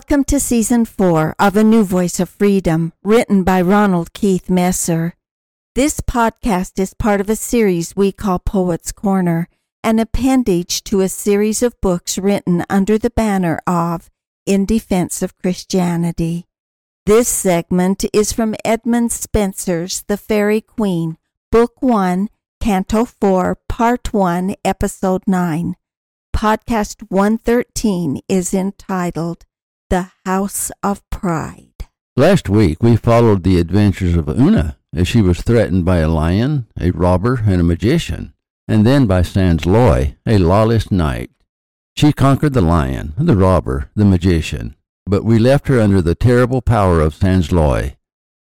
Welcome to season four of A New Voice of Freedom, written by Ronald Keith Messer. This podcast is part of a series we call Poets Corner, an appendage to a series of books written under the banner of In Defense of Christianity. This segment is from Edmund Spenser's The Faerie Queene, Book 1, Canto 4, Part 1, Episode 9. Podcast 113 is entitled the House of Pride. Last week we followed the adventures of Una as she was threatened by a lion, a robber, and a magician, and then by Sansloy, a lawless knight. She conquered the lion, the robber, the magician, but we left her under the terrible power of Sansloy.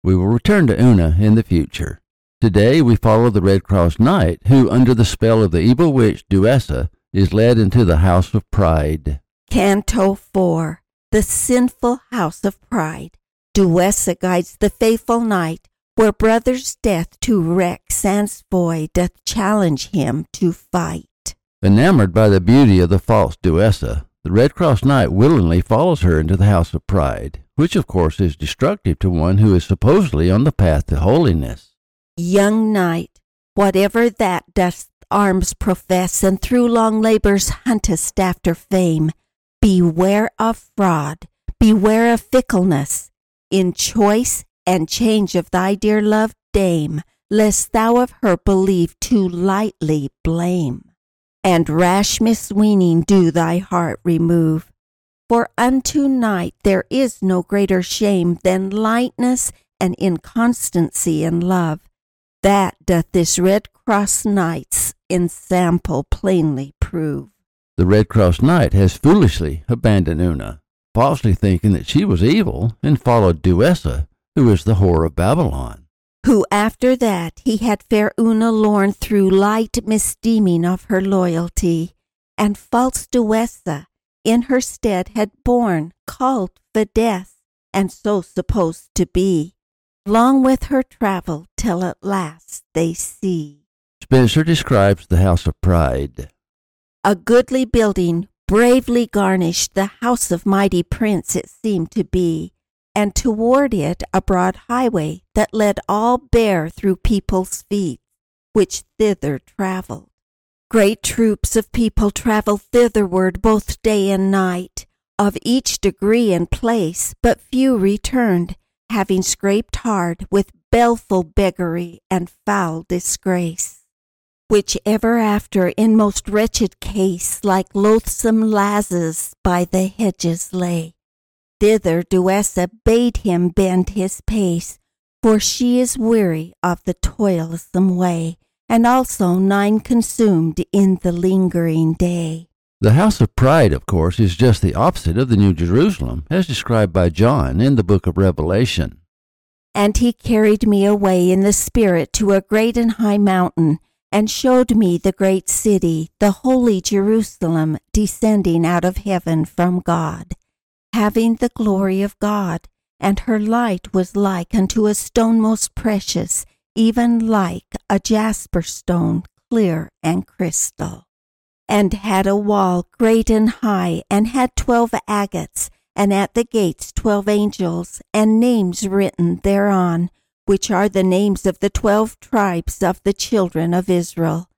We will return to Una in the future. Today we follow the Red Cross Knight, who, under the spell of the evil witch Duessa, is led into the House of Pride. Canto 4 the sinful house of pride. Duessa guides the faithful knight, where brother's death to wreck Sansfoy doth challenge him to fight. Enamored by the beauty of the false Duessa, the Red Cross Knight willingly follows her into the House of Pride, which of course is destructive to one who is supposedly on the path to holiness. Young knight, whatever that dost arms profess, and through long labors huntest after fame, Beware of fraud, beware of fickleness, in choice and change of thy dear loved dame, lest thou of her believe too lightly blame, and rash misweening do thy heart remove. For unto knight there is no greater shame than lightness and inconstancy in love. That doth this Red Cross knight's ensample plainly prove. The Red Cross Knight has foolishly abandoned Una, falsely thinking that she was evil, and followed Duessa, who is the whore of Babylon. Who after that he had fair Una lorn through light misdeeming of her loyalty, and false Duessa in her stead had borne, called Fidess, and so supposed to be. Long with her travel till at last they see. Spenser describes the House of Pride a goodly building, bravely garnished, the house of mighty prince it seemed to be, and toward it a broad highway that led all bare through people's feet, which thither travelled. Great troops of people travelled thitherward both day and night, of each degree and place, but few returned, having scraped hard with baleful beggary and foul disgrace which ever after in most wretched case like loathsome lazes by the hedges lay. Thither Duessa bade him bend his pace, for she is weary of the toilsome way, and also nine consumed in the lingering day. The house of pride, of course, is just the opposite of the New Jerusalem, as described by John in the book of Revelation. And he carried me away in the Spirit to a great and high mountain and showed me the great city, the holy Jerusalem, descending out of heaven from God, having the glory of God, and her light was like unto a stone most precious, even like a jasper stone, clear and crystal. And had a wall great and high, and had twelve agates, and at the gates twelve angels, and names written thereon which are the names of the twelve tribes of the children of Israel.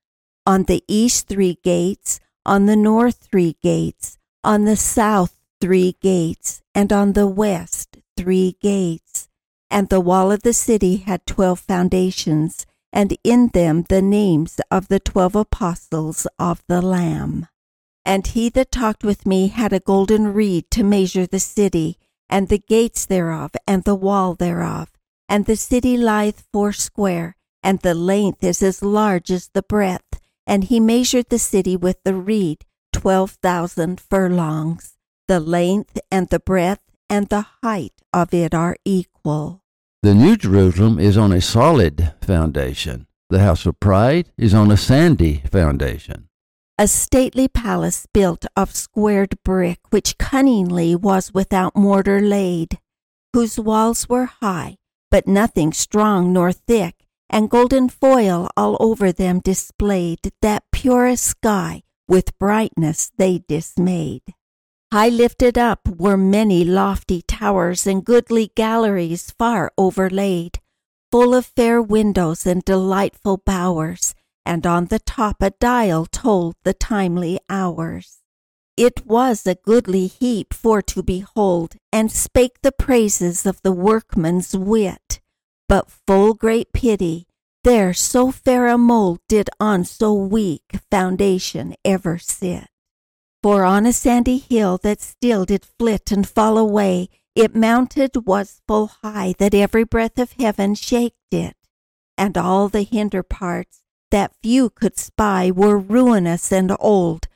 On the east three gates, on the north three gates, on the south three gates, and on the west three gates. And the wall of the city had twelve foundations, and in them the names of the twelve apostles of the Lamb. And he that talked with me had a golden reed to measure the city, and the gates thereof, and the wall thereof and the city lieth foursquare, and the length is as large as the breadth. And he measured the city with the reed, twelve thousand furlongs. The length and the breadth and the height of it are equal. The New Jerusalem is on a solid foundation. The house of pride is on a sandy foundation. A stately palace built of squared brick, which cunningly was without mortar laid, whose walls were high, but nothing strong nor thick, and golden foil all over them displayed, that purest sky with brightness they dismayed. High lifted up were many lofty towers and goodly galleries far overlaid, full of fair windows and delightful bowers, and on the top a dial told the timely hours. It was a goodly heap for to behold, and spake the praises of the workman's wit. But full great pity, there so fair a mold did on so weak foundation ever sit. For on a sandy hill that still did flit and fall away, it mounted was full high that every breath of heaven shaked it, and all the hinder parts that few could spy were ruinous and old,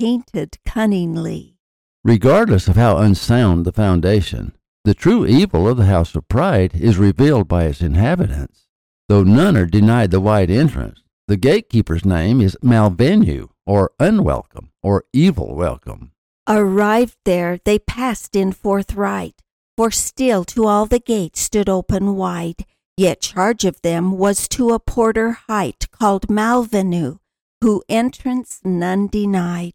painted cunningly. Regardless of how unsound the foundation, the true evil of the house of pride is revealed by its inhabitants. Though none are denied the wide entrance, the gatekeeper's name is malvenue, or unwelcome, or evil welcome. Arrived there, they passed in forthright, for still to all the gates stood open wide. Yet charge of them was to a porter hight called Malvenue, who entrance none denied.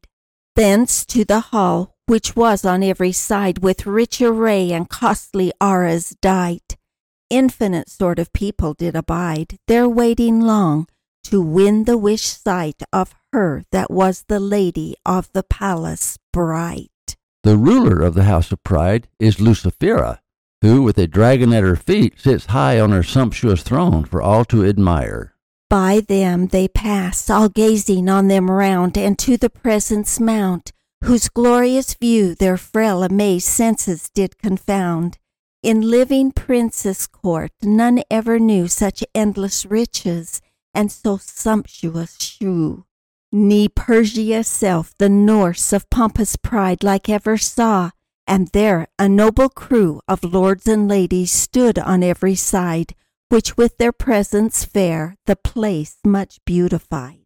Thence to the hall, which was on every side with rich array and costly arras dight. Infinite sort of people did abide, there waiting long, to win the wish sight of her that was the lady of the palace bright. The ruler of the house of pride is Lucifera, who with a dragon at her feet sits high on her sumptuous throne for all to admire. By them they pass, all gazing on them round, and to the presence mount, whose glorious view their frail amazed senses did confound. In living princess court none ever knew such endless riches, and so sumptuous shew. Ne Persia self the Norse of pompous pride like ever saw, and there a noble crew of lords and ladies stood on every side, which with their presence fair the place much beautified.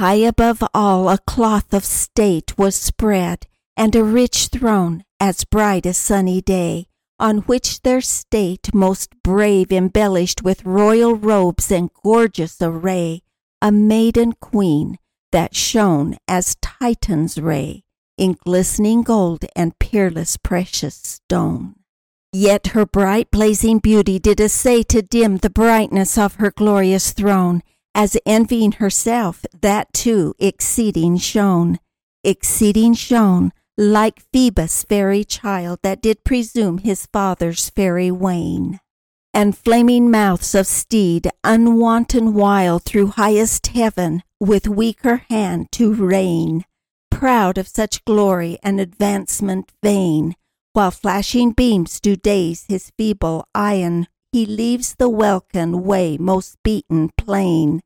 High above all a cloth of state was spread, and a rich throne, as bright as sunny day, on which their state most brave embellished with royal robes and gorgeous array, a maiden queen that shone as Titan's ray in glistening gold and peerless precious stone. Yet her bright blazing beauty did essay to dim the brightness of her glorious throne, as envying herself that too exceeding shone, exceeding shone, like Phoebus' fairy child that did presume his father's fairy wain. And flaming mouths of steed, unwanton wild through highest heaven, with weaker hand to reign, proud of such glory and advancement vain, while flashing beams do daze his feeble eyen, he leaves the welkin way most beaten plain,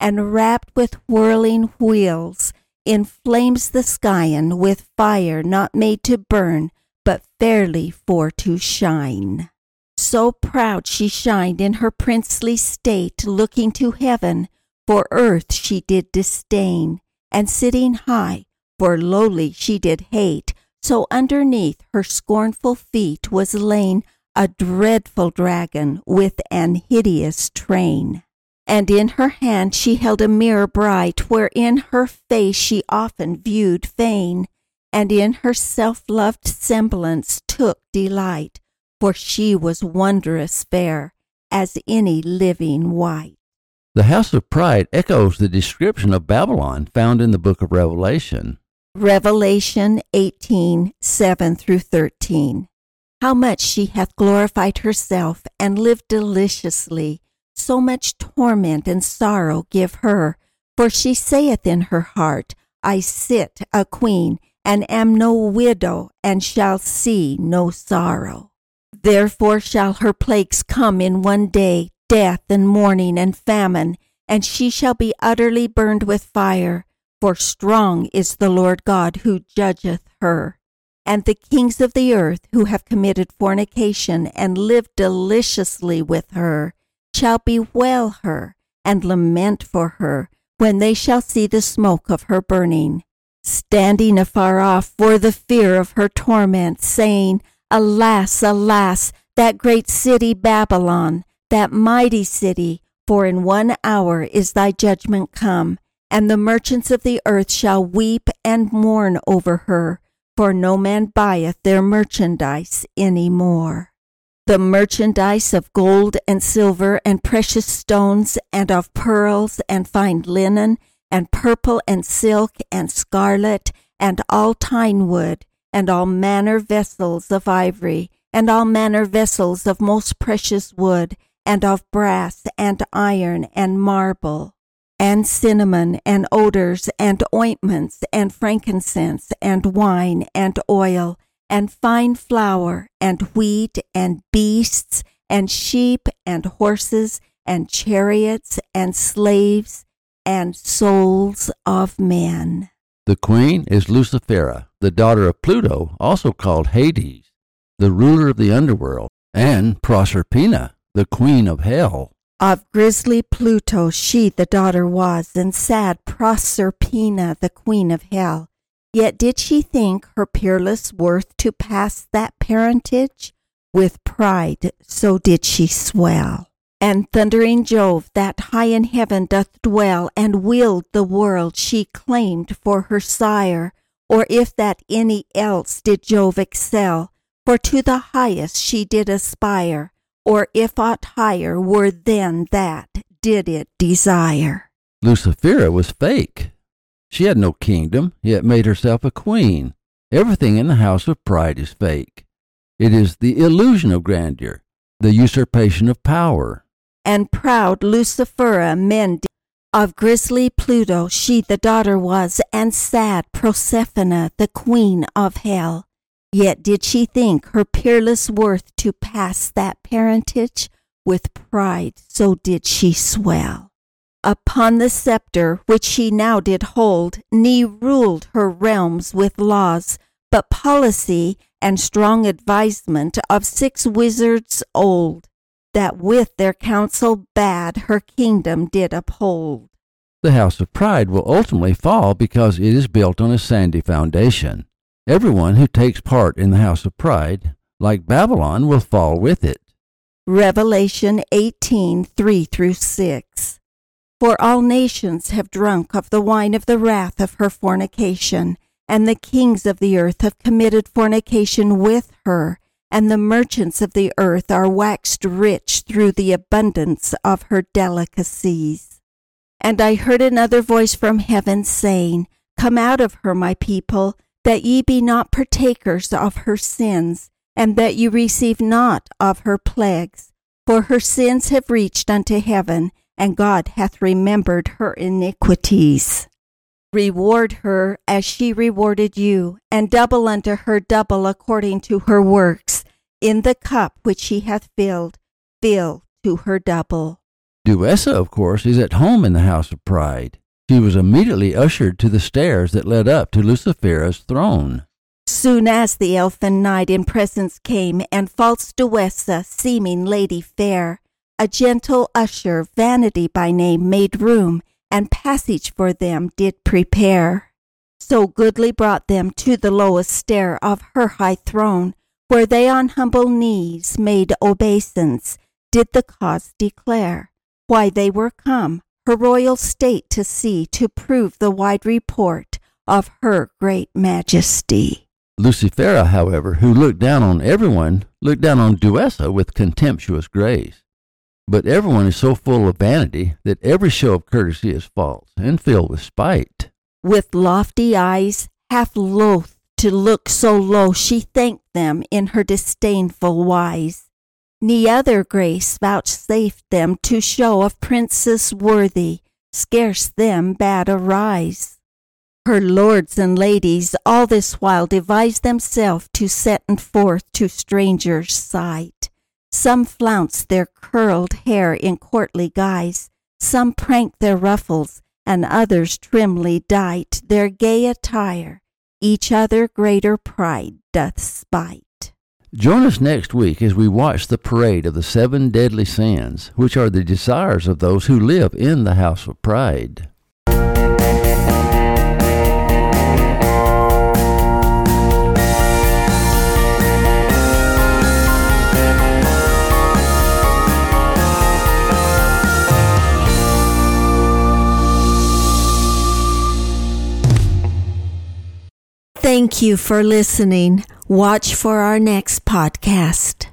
and wrapped with whirling wheels, inflames the skyen with fire not made to burn, but fairly for to shine. So proud she shined in her princely state, looking to heaven, for earth she did disdain, and sitting high, for lowly she did hate, so underneath her scornful feet was lain a dreadful dragon with an hideous train. And in her hand she held a mirror bright, wherein her face she often viewed fain, and in her self loved semblance took delight, for she was wondrous fair as any living wight. The house of pride echoes the description of Babylon found in the book of Revelation. Revelation 18 7 through 13. How much she hath glorified herself and lived deliciously, so much torment and sorrow give her. For she saith in her heart, I sit a queen, and am no widow, and shall see no sorrow. Therefore shall her plagues come in one day, death and mourning and famine, and she shall be utterly burned with fire for strong is the Lord God who judgeth her. and the kings of the earth who have committed fornication and lived deliciously with her shall bewail her and lament for her when they shall see the smoke of her burning, standing afar off for the fear of her torment, saying, Alas, alas, that great city Babylon, that mighty city, for in one hour is thy judgment come, and the merchants of the earth shall weep and mourn over her for no man buyeth their merchandise any more. The merchandise of gold and silver and precious stones and of pearls and fine linen and purple and silk and scarlet and all thyine wood and all manner vessels of ivory and all manner vessels of most precious wood and of brass and iron and marble and cinnamon and odors and ointments and frankincense and wine and oil and fine flour and wheat and beasts and sheep and horses and chariots and slaves and souls of men. The queen is Lucifera, the daughter of Pluto, also called Hades, the ruler of the underworld, and Proserpina, the queen of hell. Of grisly Pluto she the daughter was, and sad Proserpina the queen of hell. Yet did she think her peerless worth to pass that parentage? With pride so did she swell. And thundering Jove, that high in heaven doth dwell, and wield the world, she claimed for her sire, or if that any else did Jove excel, for to the highest she did aspire or if aught higher were than that did it desire. Lucifera was fake. She had no kingdom, yet made herself a queen. Everything in the house of pride is fake. It is the illusion of grandeur, the usurpation of power. And proud Lucifera men of grisly Pluto she the daughter was, and sad Proserpina the queen of hell. Yet did she think her peerless worth to pass that parentage? With pride so did she swell. Upon the sceptre which she now did hold, Ne ruled her realms with laws, but policy and strong advisement of six wizards old, that with their counsel bad her kingdom did uphold. The house of pride will ultimately fall because it is built on a sandy foundation. Everyone who takes part in the house of pride, like Babylon, will fall with it. Revelation 18 3 through 6. For all nations have drunk of the wine of the wrath of her fornication, and the kings of the earth have committed fornication with her, and the merchants of the earth are waxed rich through the abundance of her delicacies. And I heard another voice from heaven saying, Come out of her, my people that ye be not partakers of her sins, and that ye receive not of her plagues. For her sins have reached unto heaven, and God hath remembered her iniquities. Reward her as she rewarded you, and double unto her double according to her works. In the cup which she hath filled, fill to her double. Duessa, of course, is at home in the house of pride. She was immediately ushered to the stairs that led up to Lucifera's throne. Soon as the elfin knight in presence came, and false Duessa, seeming lady fair, a gentle usher, Vanity by name, made room, and passage for them did prepare. So goodly brought them to the lowest stair of her high throne, where they on humble knees made obeisance, did the cause declare, why they were come, her royal state to see, to prove the wide report of her great majesty. Lucifera, however, who looked down on everyone, looked down on Duessa with contemptuous grace. But everyone is so full of vanity that every show of courtesy is false and filled with spite. With lofty eyes, half loath to look so low, she thanked them in her disdainful wise ne other grace vouchsafed them to show of princess worthy, scarce them bad arise. Her lords and ladies all this while devise themselves to set and forth to strangers' sight. Some flounce their curled hair in courtly guise, some prank their ruffles, and others trimly dight their gay attire. each other greater pride doth spite. Join us next week as we watch the parade of the seven deadly sins, which are the desires of those who live in the house of pride. Thank you for listening. Watch for our next podcast.